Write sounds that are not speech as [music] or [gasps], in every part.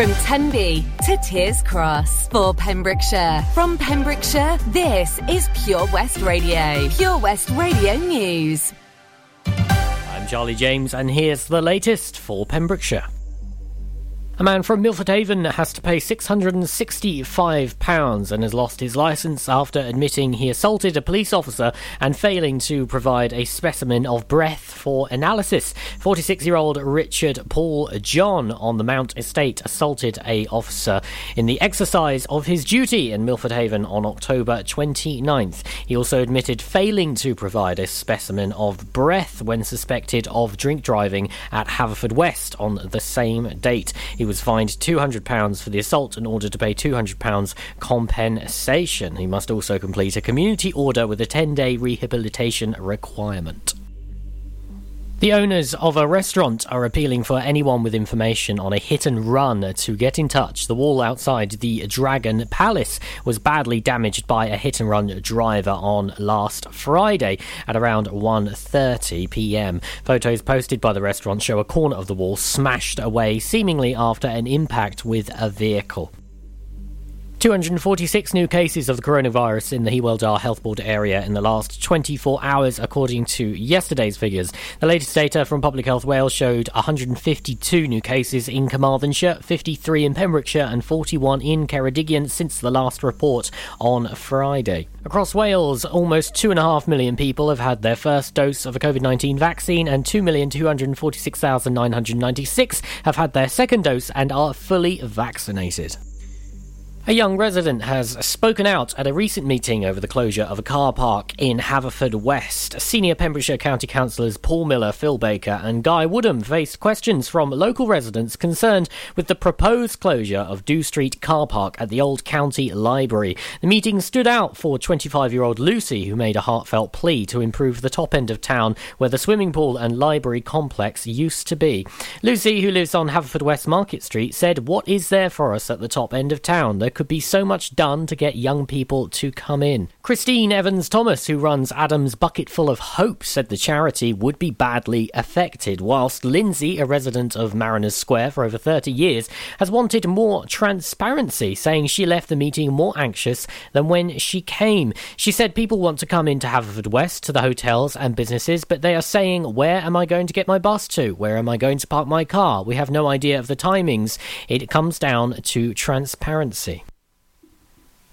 From Tenby to Tiers Cross for Pembrokeshire. From Pembrokeshire, this is Pure West Radio. Pure West Radio News. I'm Charlie James, and here's the latest for Pembrokeshire. A man from Milford Haven has to pay £665 and has lost his licence after admitting he assaulted a police officer and failing to provide a specimen of breath for analysis. 46 year old Richard Paul John on the Mount Estate assaulted a officer in the exercise of his duty in Milford Haven on October 29th. He also admitted failing to provide a specimen of breath when suspected of drink driving at Haverfordwest on the same date. He was fined £200 for the assault in order to pay £200 compensation. He must also complete a community order with a 10 day rehabilitation requirement. The owners of a restaurant are appealing for anyone with information on a hit and run to get in touch. The wall outside the Dragon Palace was badly damaged by a hit and run driver on last Friday at around 1:30 p.m. Photos posted by the restaurant show a corner of the wall smashed away seemingly after an impact with a vehicle. 246 new cases of the coronavirus in the Hywel Dda Health Board area in the last 24 hours, according to yesterday's figures. The latest data from Public Health Wales showed 152 new cases in Carmarthenshire, 53 in Pembrokeshire, and 41 in Ceredigion since the last report on Friday. Across Wales, almost 2.5 million people have had their first dose of a COVID 19 vaccine, and 2,246,996 have had their second dose and are fully vaccinated. A young resident has spoken out at a recent meeting over the closure of a car park in Haverfordwest. Senior Pembrokeshire County Councillors Paul Miller, Phil Baker, and Guy Woodham faced questions from local residents concerned with the proposed closure of Dew Street car park at the Old County Library. The meeting stood out for 25 year old Lucy, who made a heartfelt plea to improve the top end of town where the swimming pool and library complex used to be. Lucy, who lives on Haverfordwest Market Street, said, What is there for us at the top end of town? There could be so much done to get young people to come in. Christine Evans Thomas, who runs Adam's Bucketful of Hope, said the charity would be badly affected, whilst Lindsay, a resident of Mariners Square for over 30 years, has wanted more transparency, saying she left the meeting more anxious than when she came. She said people want to come into Haverfordwest to the hotels and businesses, but they are saying, Where am I going to get my bus to? Where am I going to park my car? We have no idea of the timings. It comes down to transparency.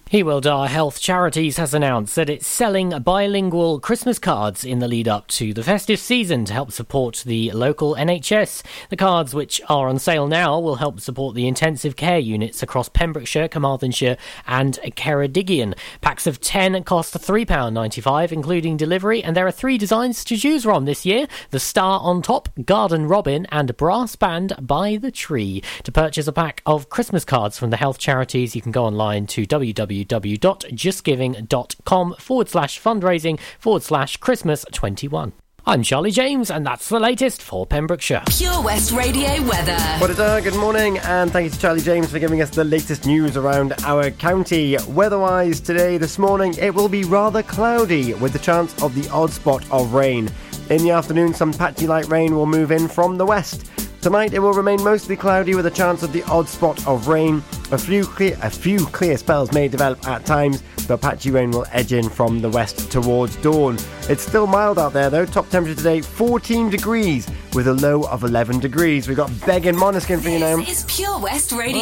Dda Health Charities has announced that it's selling bilingual Christmas cards in the lead up to the festive season to help support the local NHS. The cards, which are on sale now, will help support the intensive care units across Pembrokeshire, Carmarthenshire, and Ceredigion. Packs of 10 cost £3.95, including delivery, and there are three designs to choose from this year the Star on Top, Garden Robin, and Brass Band by the Tree. To purchase a pack of Christmas cards from the health charities, you can go online to www www.justgiving.com forward slash fundraising forward slash Christmas 21. I'm Charlie James, and that's the latest for Pembrokeshire. Pure West Radio weather. What a day, good morning, and thank you to Charlie James for giving us the latest news around our county. Weather-wise, today, this morning, it will be rather cloudy with the chance of the odd spot of rain. In the afternoon, some patchy light rain will move in from the west. Tonight it will remain mostly cloudy with a chance of the odd spot of rain. A few clear, a few clear spells may develop at times, but patchy rain will edge in from the west towards dawn. It's still mild out there though. Top temperature today 14 degrees with a low of 11 degrees. We've got Beg and Måneskin for you now. This is Pure West Radio.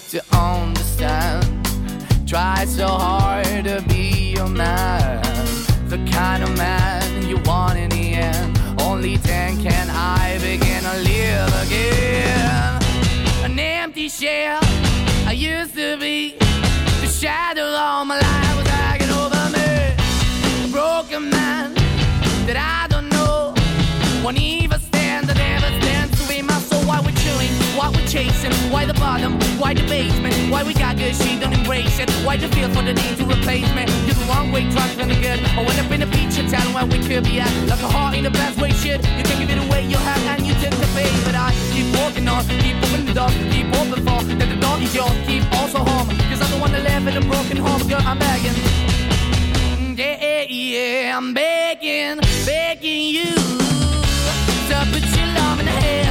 to understand. Try so hard to be your man. The kind of man you want in the end. Only then can I begin we're why the bottom, why the basement, why we got good, she don't embrace it. Why the feel for the need to replace me? You're the wrong way, trying to good. I went up in a feature town where we could be at. Like a heart in the best way, shit. You can give it away, you have, and you take the bait. But I keep walking on, keep opening the door, keep open for that the door is yours, keep also home. Cause I don't wanna live in a broken home, girl, I'm begging. Yeah, yeah, I'm begging, begging you to put your love in the hand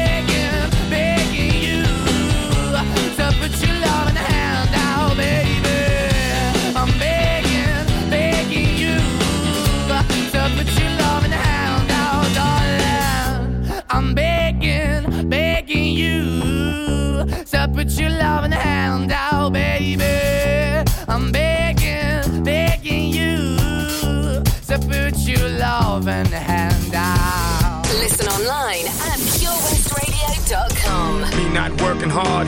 put your love in the hand out, darling. I'm begging, begging you. So put your love and a hand baby. I'm begging, begging you. So put your love in the hand out. Listen online at purewestradio.com. Me not working hard.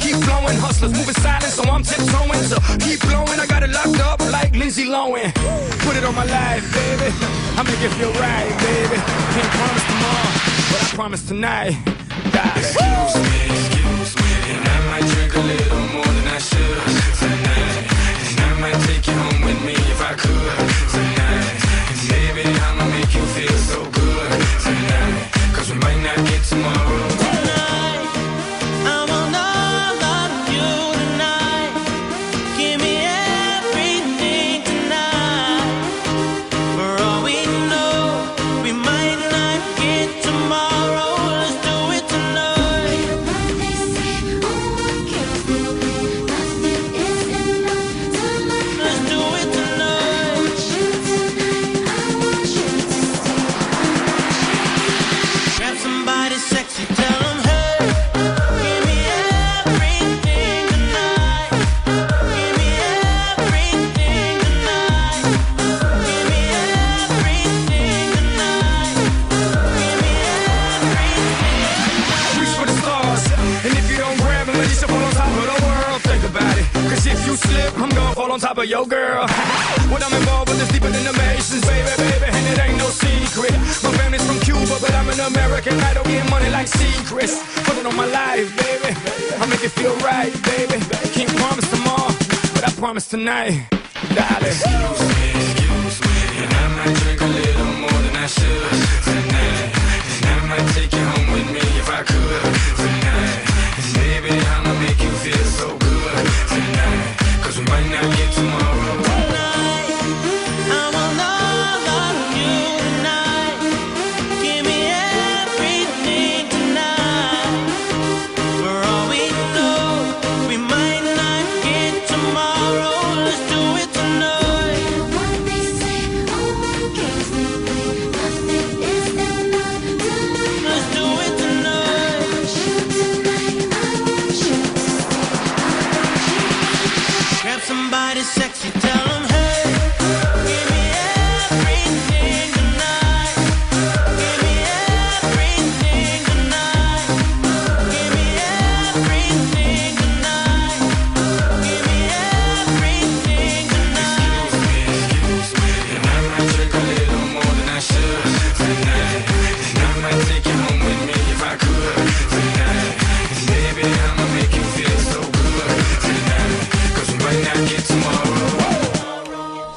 keep flowing. Hustlers moving silent, so I'm tiptoeing. So keep blowing, I got it locked up like Lindsay Lohan. Put it on my life, baby. I make it feel right, baby. Can't promise tomorrow, but I promise tonight. God. Excuse me, excuse me, and I might drink a little more than I should tonight. And I might take you home with me if I could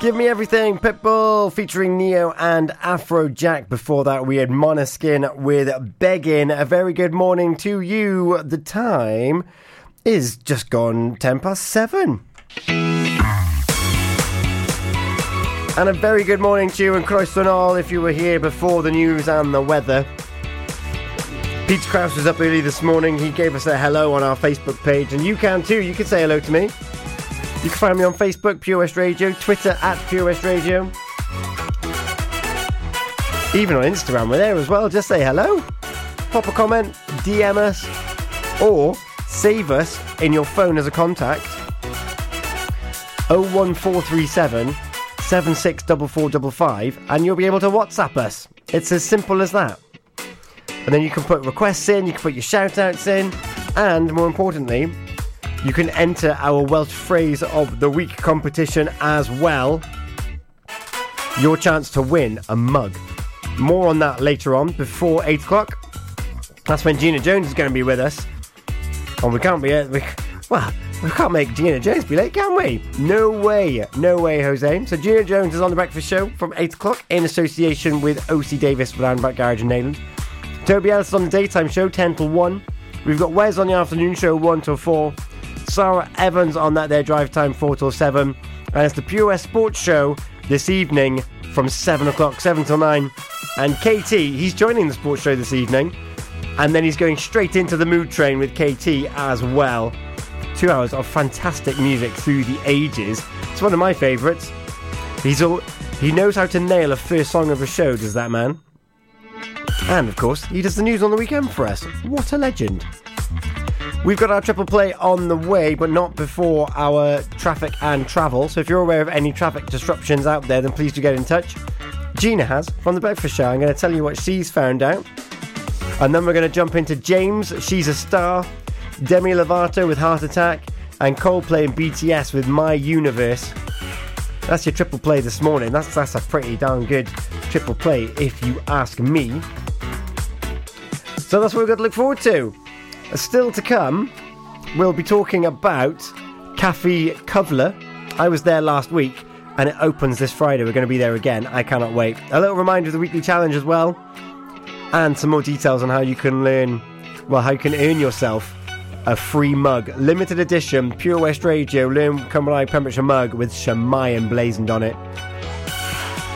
Give Me Everything, Pitbull featuring Ne-Yo and Afrojack. Before that, we had Måneskin with Begging. A very good morning to you. The time is just gone 10 past 7. And a very good morning to you and Christ all if you were here before the news and the weather. Peter Krause was up early this morning. He gave us a hello on our Facebook page, and you can too. You can say hello to me. You can find me on Facebook, Pure West Radio, Twitter at Pure West Radio. Even on Instagram, we're there as well. Just say hello, pop a comment, DM us, or save us in your phone as a contact. 01437 764455, and you'll be able to WhatsApp us. It's as simple as that. And then you can put requests in, you can put your shout outs in, and more importantly, you can enter our Welsh phrase of the week competition as well. Your chance to win a mug. More on that later on, before 8 o'clock. That's when Gina Jones is going to be with us. And we can't be. Uh, we, well, we can't make Gina Jones be late, can we? No way. No way, Jose. So Gina Jones is on the breakfast show from 8 o'clock in association with OC Davis Roundabout Garage in Neyland. Toby Ellis is on the daytime show, 10 till 1. We've got Wes on the afternoon show, 1 till 4. Sarah Evans on that there drive time, 4 till 7. And it's the Pure Sports Show this evening from 7 o'clock, 7 till 9. And KT, he's joining the sports show this evening. And then he's going straight into the mood train with KT as well. Two hours of fantastic music through the ages. It's one of my favourites. He's all he knows how to nail a first song of a show, does that man? And of course, he does the news on the weekend for us. What a legend. We've got our triple play on the way, but not before our traffic and travel. So if you're aware of any traffic disruptions out there, then please do get in touch. Gina has from the Breakfast Show. I'm going to tell you what she's found out. And then we're going to jump into James, She's a Star, Demi Lovato with Heart Attack, and Coldplay and BTS with My Universe. That's your triple play this morning. That's that's a pretty darn good triple play, if you ask me. So that's what we've got to look forward to. Still to come, we'll be talking about Cafe Kovler. I was there last week, and it opens this Friday. We're going to be there again. I cannot wait. A little reminder of the weekly challenge as well, and some more details on how you can learn, well, how you can earn yourself a free mug, limited edition, Pure West Radio, Learn Cumberland Pembrokeshire mug with Shwmae emblazoned on it.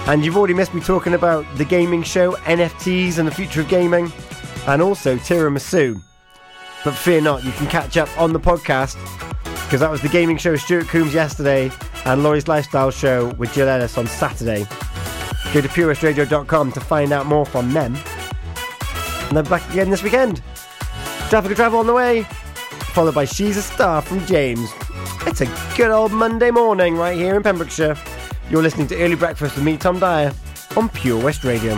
And you've already missed me talking about the gaming show, NFTs, and the future of gaming, and also tiramisu. But fear not, you can catch up on the podcast because that was the gaming show with Stuart Coombs yesterday and Laurie's Lifestyle Show with Jill Ellis on Saturday. Go to purewestradio.com to find out more from them. And they're back again this weekend. Traffic and travel on the way, followed by She's a Star from James. It's a good old Monday morning right here in Pembrokeshire. You're listening to Early Breakfast with me, Tom Dyer, on Pure West Radio.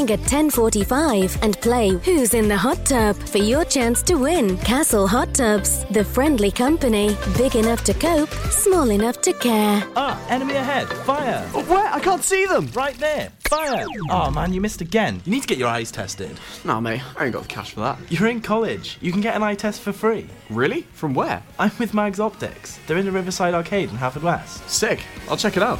at 10:45 and play Who's in the Hot Tub for your chance to win. Castle Hot Tubs, the friendly company, big enough to cope, small enough to care. Ah, enemy ahead. Fire. Where? I can't see them. Right there. Fire. Oh man, you missed again. You need to get your eyes tested. Nah, mate, I ain't got the cash for that. You're in college. You can get an eye test for free. Really? From where? I'm with Mags Optics. They're in the Riverside Arcade in Haverfordwest. Sick. I'll check it out.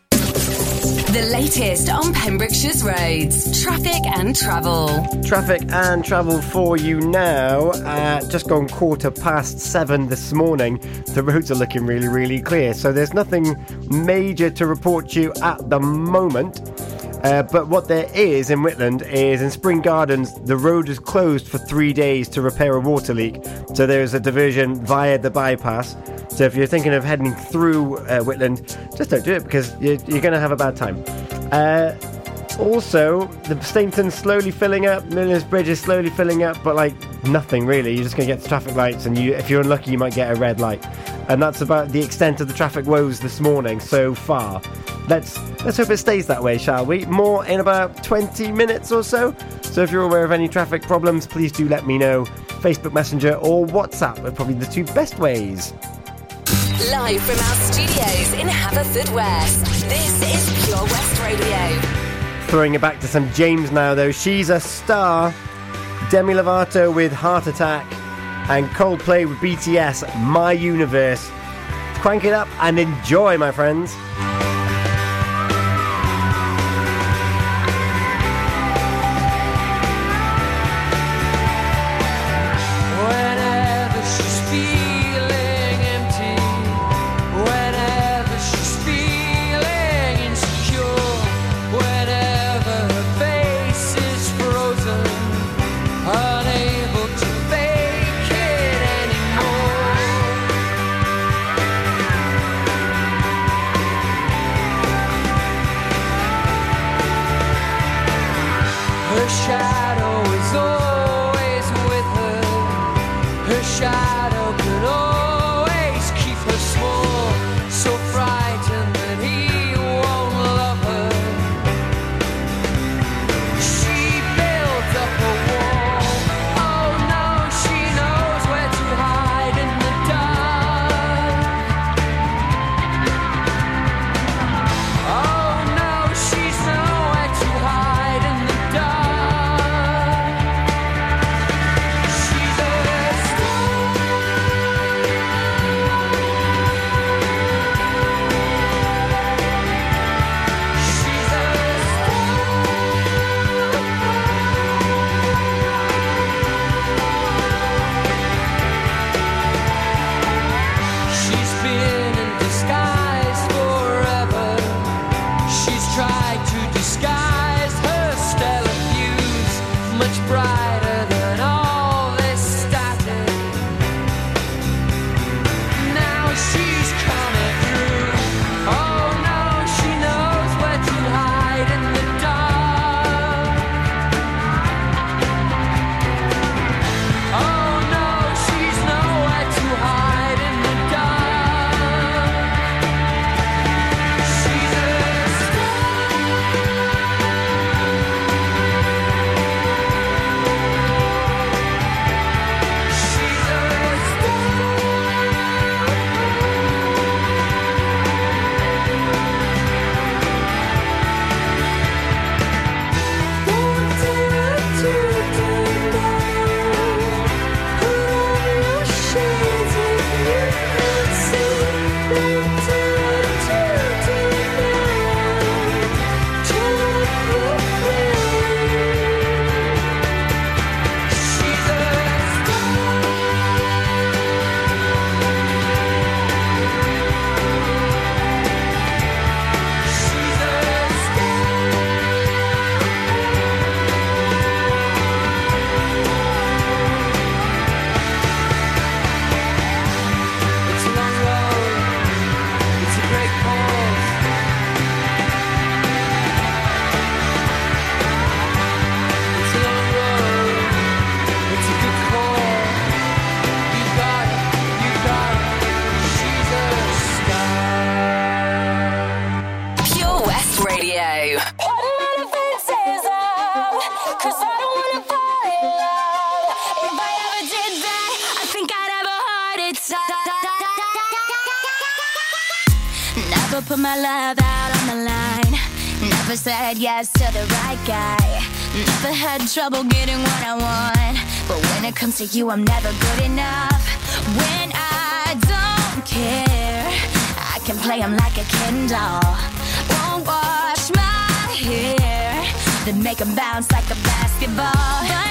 The latest on Pembrokeshire's roads, traffic and travel. Traffic and travel for you now. Uh, just gone quarter past seven this morning. The roads are looking really, really clear. So there's nothing major to report to you at the moment. Uh, but what there is in Whitland is in Spring Gardens, the road is closed for three days to repair a water leak. So there's a diversion via the bypass. So if you're thinking of heading through uh, Whitland, just don't do it because you're, you're going to have a bad time. Uh, also, the Steynton's slowly filling up, Merlin's Bridge is slowly filling up, but like nothing really. You're just going to get the traffic lights, and you, if you're unlucky, you might get a red light. And that's about the extent of the traffic woes this morning so far. Let's let's hope it stays that way, shall we? More in about 20 minutes or so. So if you're aware of any traffic problems, please do let me know. Facebook Messenger or WhatsApp are probably the two best ways. Live from our studios in Haverfordwest, this is Pure West Radio. Throwing it back to some James now, though. She's a star. Demi Lovato with Heart Attack and Coldplay with BTS, My Universe. Crank it up and enjoy, my friends. yes to the right guy. Never had trouble getting what I want. But when it comes to you, I'm never good enough. When I don't care, I can play him like a Ken doll. Won't wash my hair, then make him bounce like a basketball.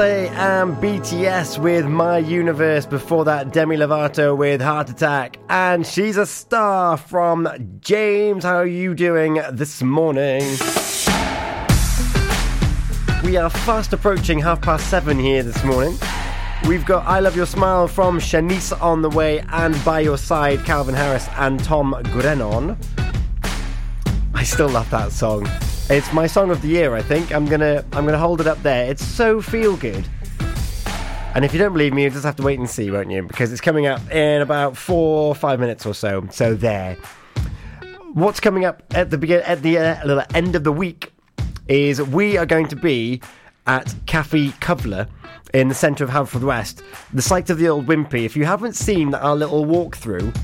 Coldplay and BTS with My Universe. Before that, Demi Lovato with Heart Attack. And she's a star from James. How are you doing this morning? We are fast approaching half past seven here this morning. We've got I Love Your Smile from Shanice on the way, and by your side, Calvin Harris and Tom Grennan. I still love that song. It's my song of the year, I think. I'm gonna I'm gonna hold it up there. It's so feel good. And if you don't believe me, you'll just have to wait and see, won't you? Because it's coming up in about four or five minutes or so. So there. What's coming up at the begin at the uh, end of the week is we are going to be at Cafe Covler in the centre of Haverfordwest, the site of the old Wimpy. If you haven't seen our little walkthrough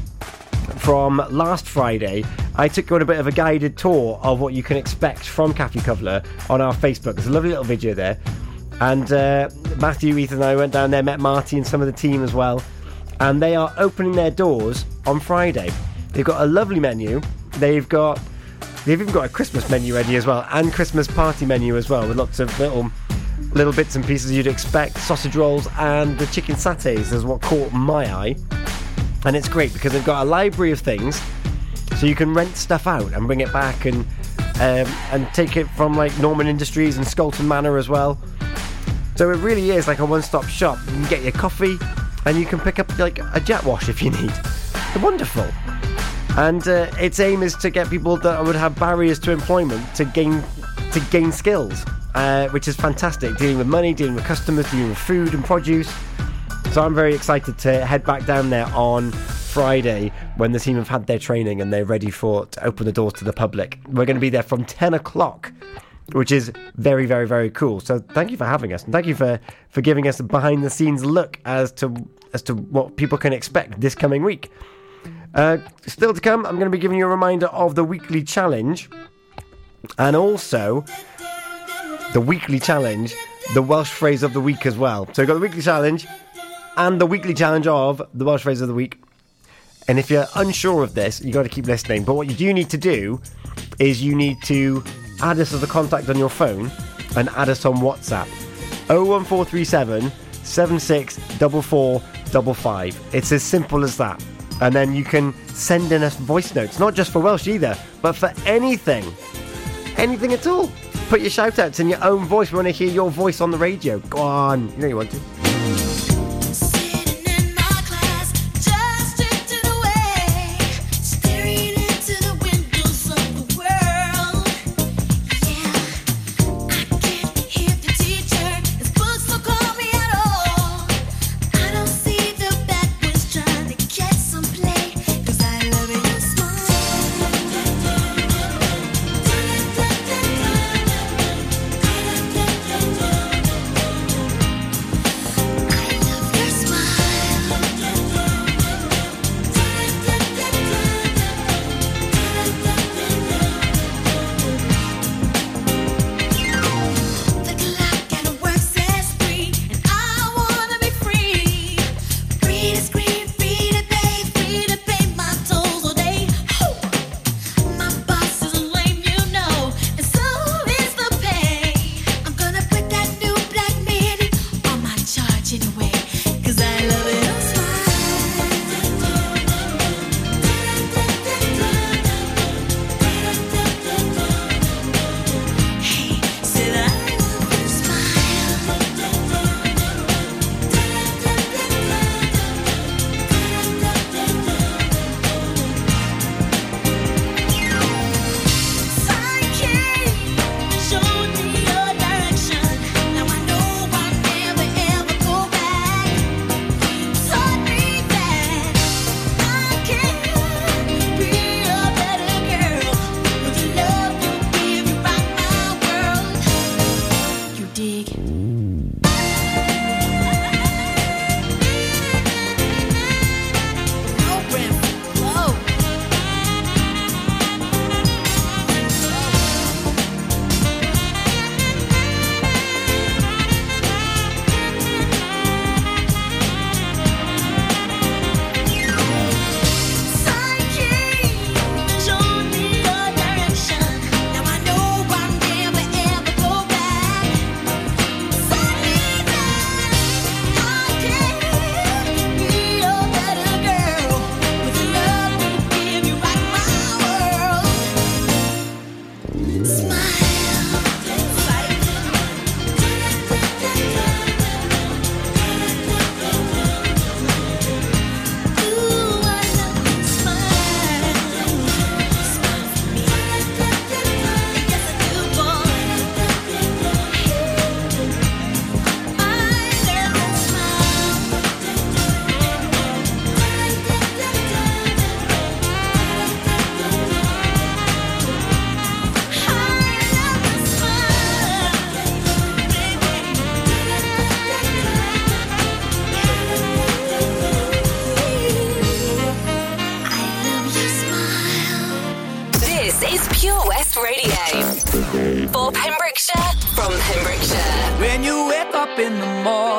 from last Friday, I took you on a bit of a guided tour of what you can expect from Kathy Covler on our Facebook. There's a lovely little video there. And uh, Matthew, Ethan, and I went down there, met Marty and some of the team as well. And they are opening their doors on Friday. They've got a lovely menu. They've got they've even got a Christmas menu ready as well, and Christmas party menu as well, with lots of little little bits and pieces you'd expect. Sausage rolls and the chicken satays is what caught my eye. And it's great because they've got a library of things, so you can rent stuff out and bring it back and um, and take it from like Norman Industries and Scolton Manor as well. So it really is like a one-stop shop. You can get your coffee, and you can pick up like a jet wash if you need. They're wonderful. And uh, its aim is to get people that would have barriers to employment to gain to gain skills, uh, which is fantastic. Dealing with money, dealing with customers, dealing with food and produce. So I'm very excited to head back down there on Friday when the team have had their training and they're ready for to open the doors to the public. We're going to be there from 10 o'clock, which is very, very, very cool. So thank you for having us and thank you for, for giving us a behind the scenes look as to as to what people can expect this coming week. Uh, still to come, I'm going to be giving you a reminder of the weekly challenge and also the weekly challenge, the Welsh phrase of the week as well. So we've got the weekly challenge and the weekly challenge of the Welsh phrase of the week. And if you're unsure of this, you got to keep listening. But what you do need to do is you need to add us as a contact on your phone and add us on WhatsApp. 01437 764455. It's as simple as that. And then you can send in us voice notes, not just for Welsh either, but for anything. Anything at all. Put your shout outs in your own voice. We want to hear your voice on the radio. Go on. You know you want to.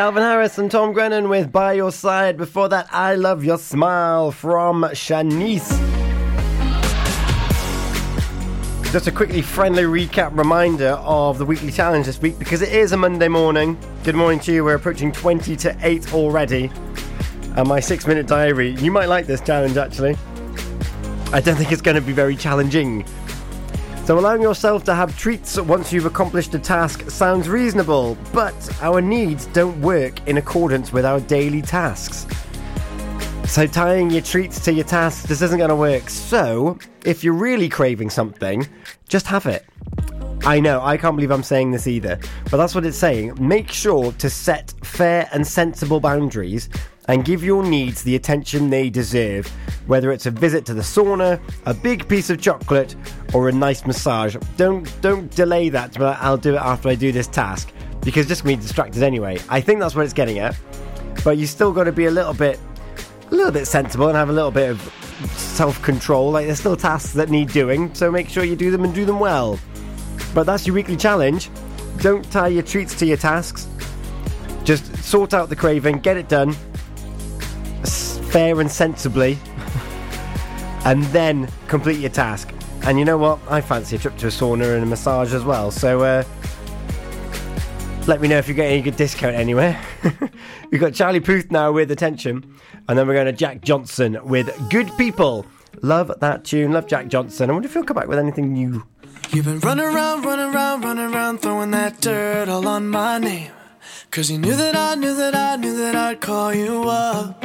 Calvin Harris and Tom Grennan with By Your Side. Before that, I Love Your Smile from Shanice. Just a quickly friendly recap reminder of the weekly challenge this week because it is a Monday morning. Good morning to you. We're approaching 20 to 8 already. And my six minute diary. You might like this challenge actually. I don't think it's going to be very challenging. So, allowing yourself to have treats once you've accomplished a task sounds reasonable, but our needs don't work in accordance with our daily tasks. So, tying your treats to your tasks this isn't going to work. So, if you're really craving something, just have it. I know, I can't believe I'm saying this either, but that's what it's saying. Make sure to set fair and sensible boundaries and give your needs the attention they deserve, whether it's a visit to the sauna, a big piece of chocolate, or a nice massage. Don't don't delay that, but I'll do it after I do this task because just gonna be distracted anyway. I think that's what it's getting at. But you still got to be a little bit a little bit sensible and have a little bit of self-control. Like there's still tasks that need doing, so make sure you do them and do them well. But that's your weekly challenge. Don't tie your treats to your tasks. Just sort out the craving, get it done, fair and sensibly, [laughs] and then complete your task. And you know what? I fancy a trip to a sauna and a massage as well. So uh, let me know if you get any good discount anywhere. [laughs] We've got Charlie Puth now with Attention, and then we're going to Jack Johnson with Good People. Love that tune. Love Jack Johnson. I wonder if he'll come back with anything new. You've been running around, running around, running around, throwing that dirt all on my name. Cause you knew that I knew that I knew that I'd call you up.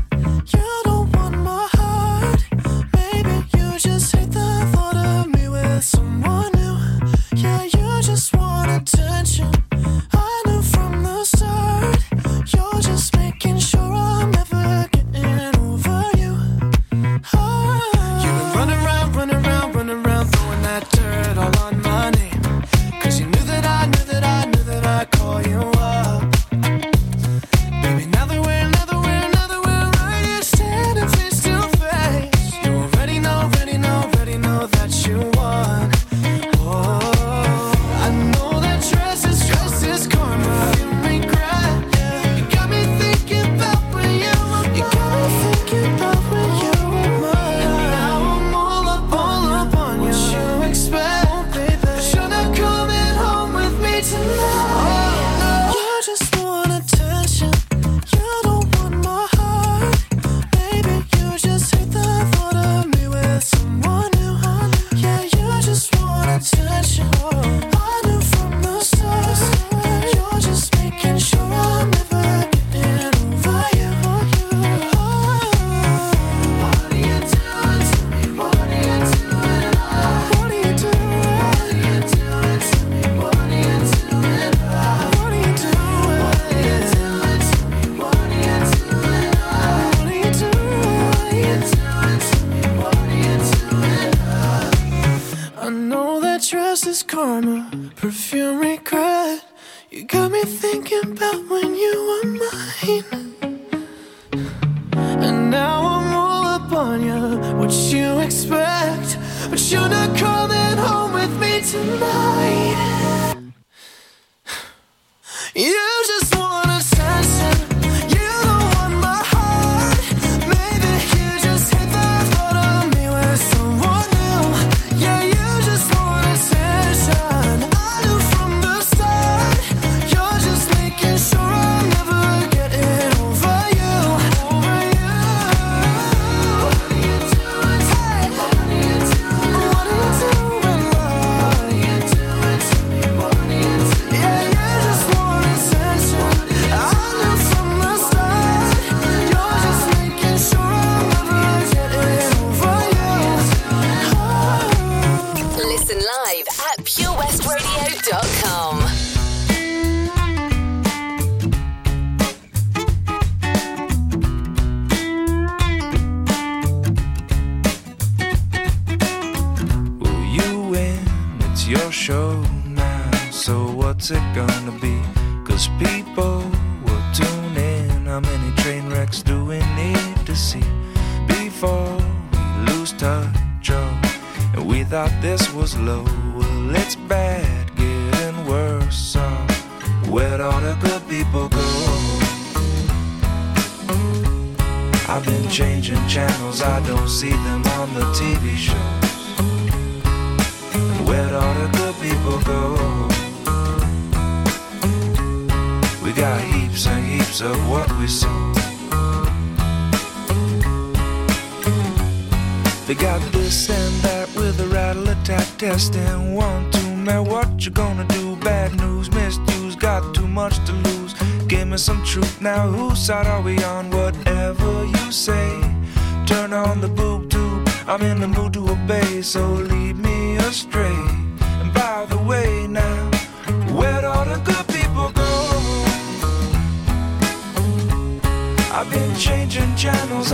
someone new. Yeah, you just want attention.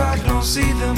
I don't see them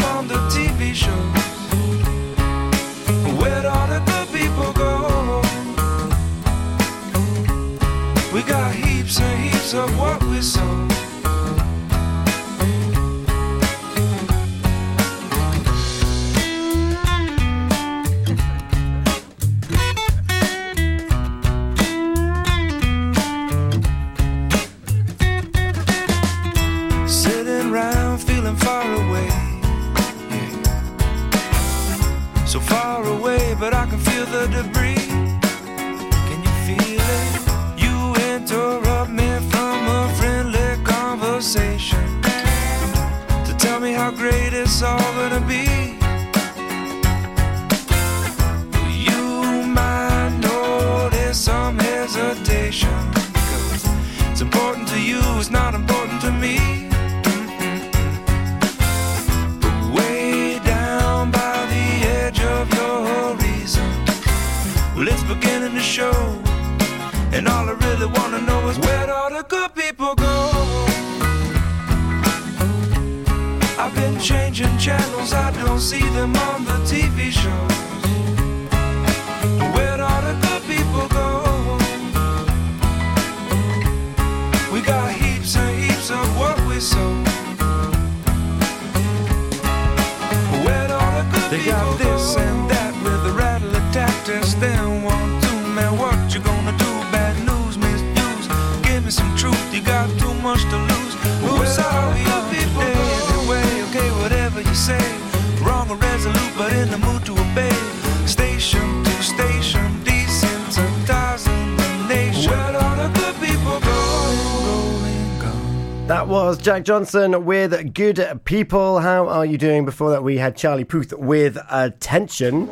was Jack Johnson with Good People. How are you doing? Before that, we had Charlie Puth with Attention.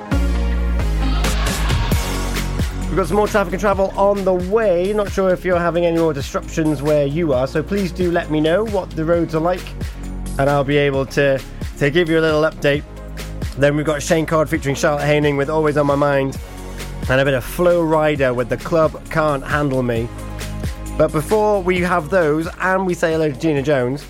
We've got some more traffic and travel on the way. Not sure if you're having any more disruptions where you are, so please do let me know what the roads are like, and I'll be able to, to give you a little update. Then we've got Shane Codd featuring Charlotte Haining with Always on My Mind, and a bit of Flo Rida with The Club Can't Handle Me. But before we have those and we say hello to Gina Jones,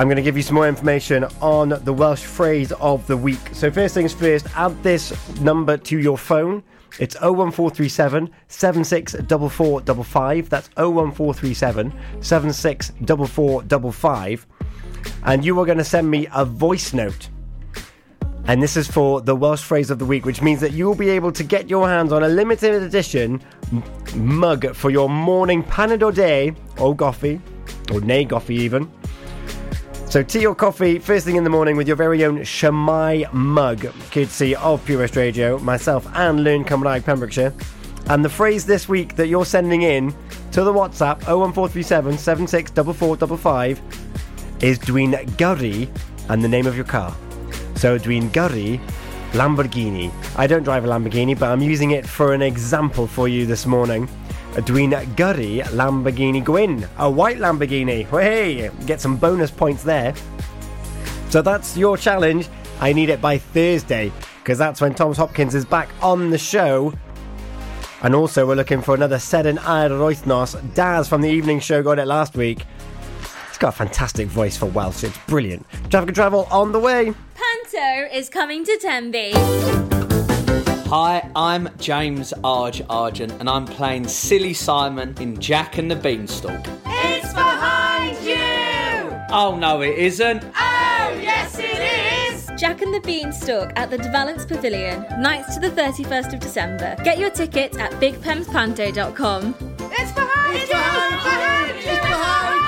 I'm going to give you some more information on the Welsh phrase of the week. So, first things first, add this number to your phone. It's 01437 764455. That's 01437 764455. And you are going to send me a voice note. And this is for the Welsh phrase of the week, which means that you will be able to get your hands on a limited edition mug for your morning paned o day or coffee, or nay coffee even. So tea or coffee first thing in the morning with your very own Shwmae mug, courtesy of Pure West Radio, myself and Learn Cymraeg Pembrokeshire. And the phrase this week that you're sending in to the WhatsApp 01437 764455 is Dwi'n gyrru and the name of your car. So Dwi'n gyrru Lamborghini. I don't drive a Lamborghini, but I'm using it for an example for you this morning. Dwi'n gyrru Lamborghini Gwyn, a white Lamborghini. Hey, get some bonus points there. So that's your challenge. I need it by Thursday because that's when Thomas Hopkins is back on the show. And also, we're looking for another Seren yr Wythnos. Daz from the evening show got it last week. He's got a fantastic voice for Welsh. It's brilliant. Traffic and travel on the way. Panto is coming to Tenby. Hi, I'm James Arge Argent, and I'm playing Silly Simon in Jack and the Beanstalk. It's behind you! Oh no, it isn't. Oh, yes, it is! Jack and the Beanstalk at the De Valence Pavilion, nights to the 31st of December. Get your tickets at bigpemspanto.com. It's behind you! It's behind you! It's behind you!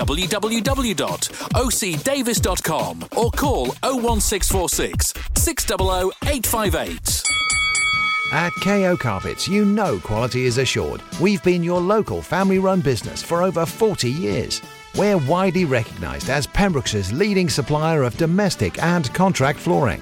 www.ocdavis.com or call 01646 600 858. At KO Carpets, you know quality is assured. We've been your local family run business for over 40 years. We're widely recognised as Pembroke's leading supplier of domestic and contract flooring.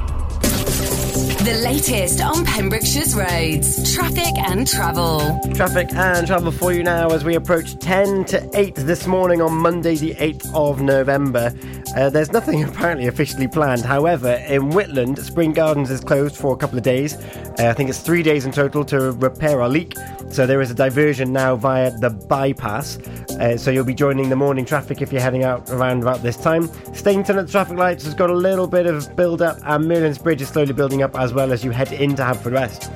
The latest on Pembrokeshire's roads, traffic and travel. Traffic and travel for you now as we approach 10 to 8 this morning on Monday, the 8th of November. Uh, there's nothing [laughs] apparently officially planned. However, in Whitland, Spring Gardens is closed for a couple of days. Uh, I think it's three days in total to repair a leak. So there is a diversion now via the bypass. Uh, so you'll be joining the morning traffic if you're heading out around about this time. Steynton at the traffic lights has got a little bit of build up, and Merlin's Bridge is slowly building up as as well as you head into Haverfordwest.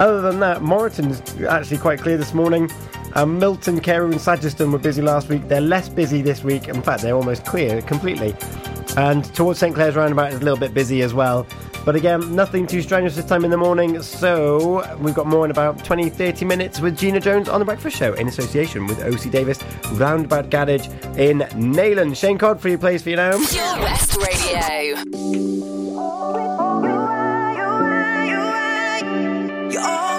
Other than that, Moreton's actually quite clear this morning. Um, Milton, Carew, and Sageston were busy last week. They're less busy this week. In fact, they're almost clear completely. And towards St Clair's roundabout is a little bit busy as well. But again, nothing too strenuous this time in the morning. So we've got more in about 20, 30 minutes with Gina Jones on The Breakfast Show in association with OC Davis Roundabout Garage in Neyland. Shane Codd for your place for you now. West Radio all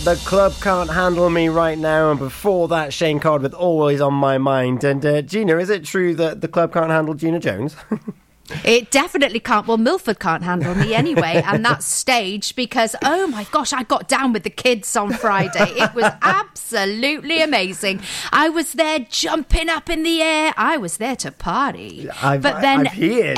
Rider, the club can't handle me right now, and before that, Shane Codd with Always on My Mind. And uh, Gina, is it true that the club can't handle Gina Jones? [laughs] It definitely can't. Well, Milford can't handle me anyway, and that's [laughs] staged because oh my gosh, I got down with the kids on Friday. It was [laughs] absolutely amazing. I was there jumping up in the air. I was there to party, I've- but then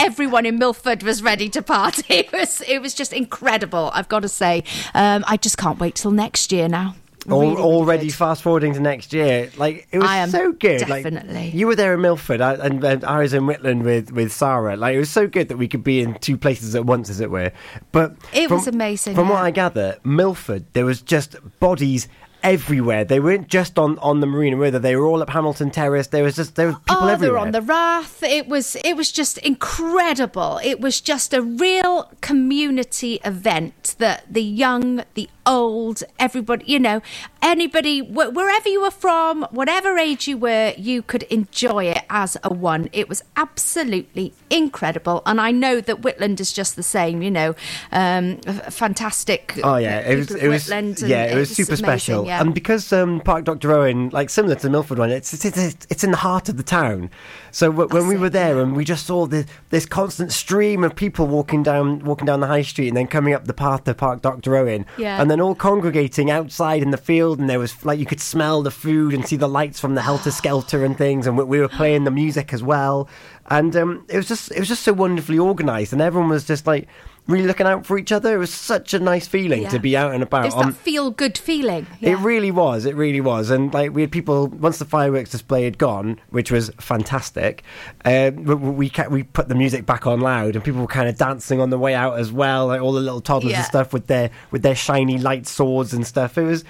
everyone in Milford was ready to party. [laughs] It was it was just incredible. I've got to say, um, I just can't wait till next year now. Al- Really, really already fast forwarding to next year, like it was so good. definitely. Like you were there in Milford, I, and, and I was in Whitland with with Sarah. Like it was so good that we could be in two places at once, as it were. But It from- was amazing, From what. I gather, Milford, there was just bodies everywhere. They weren't just on on the marina, were they? They were all up Hamilton Terrace. There was just there were people oh, they everywhere. were on the Rath. It was it was just incredible. It was just a real community event that the young, the old, everybody, you know, anybody, wh- wherever you were from, whatever age you were, you could enjoy it as a one. It was absolutely incredible, and I know that Whitland is just the same. You know, um, fantastic. Oh yeah, it was. It was. Yeah, it was super amazing, special. yeah. And because um, Park Dr Owen, like similar to the Milford one, it's it's, it's, it's in the heart of the town. So w- when we were there, and we just saw this this constant stream of people walking down walking down the high street, and then coming up the path to Park Dr Owen, Yeah. and then all congregating outside in the field, and there was like you could smell the food and see the lights from the helter skelter and things, and we, we were playing the music as well, and um, it was just it was just so wonderfully organised, and everyone was just like. Really looking out for each other. It was such a nice feeling Yeah. to be out and about. It's on- that feel good feeling. it really was. It really was. And like we had people once the fireworks display had gone, which was fantastic. Uh, we we, we put the music back on loud, and people were kind of dancing on the way out as well. Like all the little toddlers Yeah. and stuff with their with their shiny light swords and stuff. It was.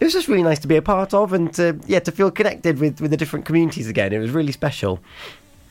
It was just really nice to be a part of and to yeah to feel connected with, with the different communities again. It was really special.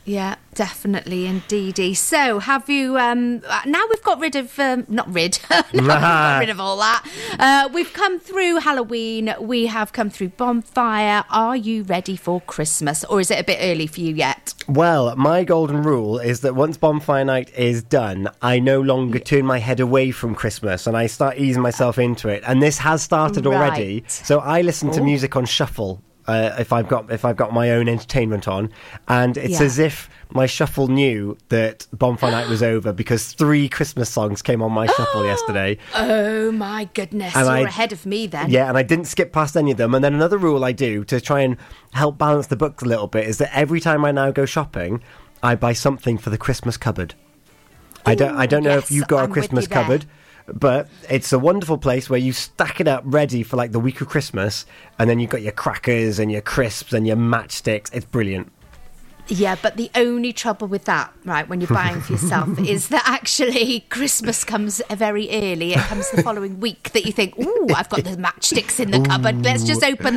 Yeah, definitely, indeedy. So, have you? Um, uh, now we've got rid of um, not rid, [laughs] we've got rid of all that. Uh, we've come through Halloween. We have come through bonfire. Are you ready for Christmas, or is it a bit early for you yet? Well, my golden rule is that once bonfire night is done, I no longer turn my head away from Christmas and I start easing myself into it. And this has started already. So I listen to Oh. music on shuffle. Uh, if I've got if I've got my own entertainment on, and it's Yeah. as if my shuffle knew that bonfire night was over because three Christmas songs came on my shuffle [gasps] yesterday. Oh my goodness, And you're I- ahead of me then. Yeah, and I didn't skip past any of them. And then another rule I do to try and help balance the books a little bit is that every time I now go shopping, I buy something for the Christmas cupboard. I don't. I don't know if you've got I'm a Christmas cupboard. there. But it's a wonderful place where you stack it up ready for like the week of Christmas, and then you've got your crackers and your crisps and your matchsticks. It's brilliant. Yeah, but the only trouble with that, right, when you're buying for yourself, [laughs] is that actually Christmas comes very early. It comes the following week that you think, ooh, I've got the matchsticks in the cupboard. Let's just open that